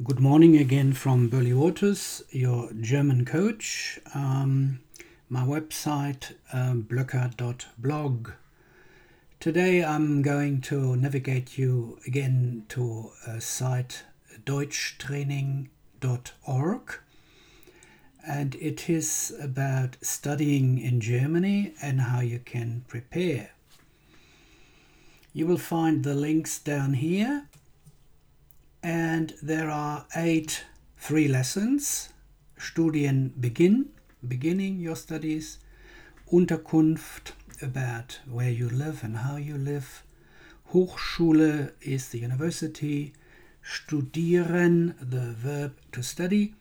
Good morning again from Burley Waters, your German coach. Um, my website, um, blöcker.blog. Today I'm going to navigate you again to a site deutschtraining.org and it is about studying in Germany and how you can prepare. You will find the links down here and there are eight free lessons. Studienbeginn, beginning your studies, Unterkunft, about where you live and how you live. Hochschule is the university. Studieren, the verb to study.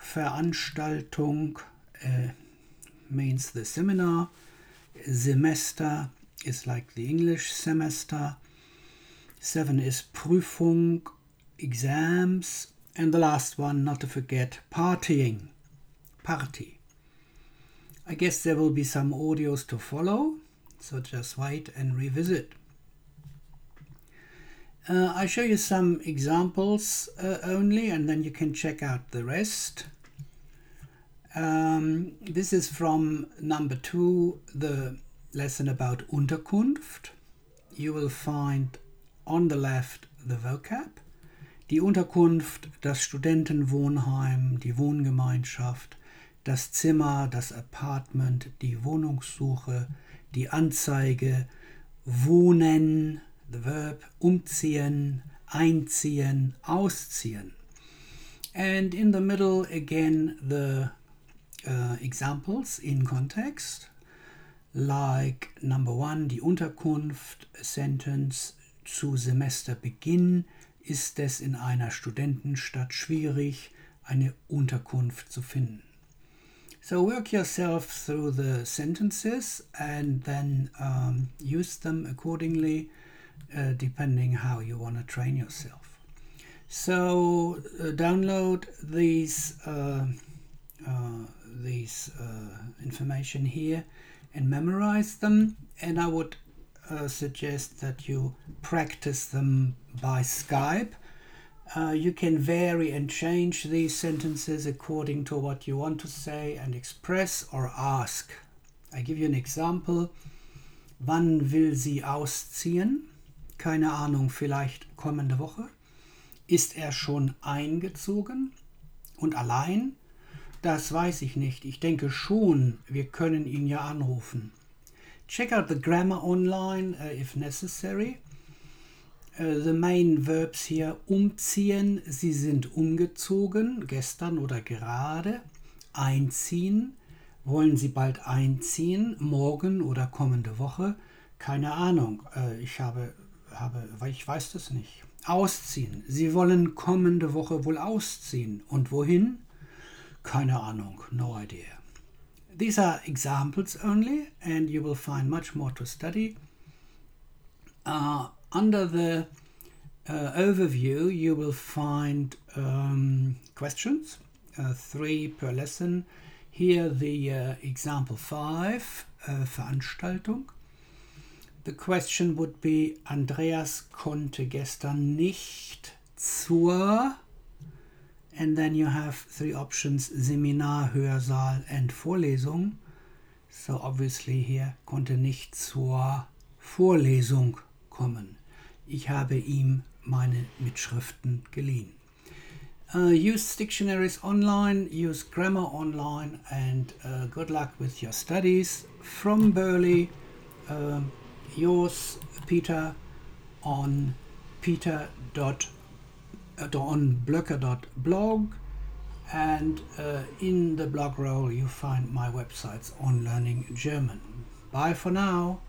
Veranstaltung uh, means the seminar. Semester is like the English semester. Seven is Prüfung, exams. And the last one, not to forget, partying. Party. I guess there will be some audios to follow, so just wait and revisit. Uh, I show you some examples uh, only, and then you can check out the rest. Um, this is from number two, the lesson about Unterkunft. You will find on the left the vocab, die Unterkunft, das Studentenwohnheim, die Wohngemeinschaft, das Zimmer, das Apartment, die Wohnungssuche, die Anzeige, wohnen, the verb, umziehen, einziehen, ausziehen. And in the middle again the uh, examples in context, like number one, die Unterkunft, sentence zu Semesterbeginn ist es in einer Studentenstadt schwierig, eine Unterkunft zu finden. So work yourself through the sentences and then um, use them accordingly, uh, depending how you want to train yourself. So uh, download these uh, uh these uh, information here and memorize them. And I would uh, suggest that you practice them by Skype. Uh, you can vary and change these sentences according to what you want to say and express or ask. I give you an example. Wann will sie ausziehen? Keine Ahnung, vielleicht kommende Woche. Ist er schon eingezogen und allein? Das weiß ich nicht. Ich denke schon, wir können ihn ja anrufen. Check out the grammar online uh, if necessary. Uh, the main verbs hier umziehen, sie sind umgezogen, gestern oder gerade. Einziehen, wollen sie bald einziehen, morgen oder kommende Woche. Keine Ahnung, uh, ich habe, habe, ich weiß das nicht. Ausziehen, sie wollen kommende Woche wohl ausziehen. Und wohin? Keine Ahnung, no idea. These are examples only, and you will find much more to study. Uh, under the uh, overview, you will find um, questions, uh, three per lesson. Here, the uh, example five, uh, Veranstaltung. The question would be: Andreas konnte gestern nicht zur and then you have three options Seminar, Hörsaal and Vorlesung. So obviously here konnte nicht zur Vorlesung kommen. Ich habe ihm meine Mitschriften geliehen. Uh, use dictionaries online, use grammar online, and uh, good luck with your studies. From Burley, uh, yours, Peter, on peter.com on blöcker.blog and uh, in the blog roll you find my websites on learning German. Bye for now.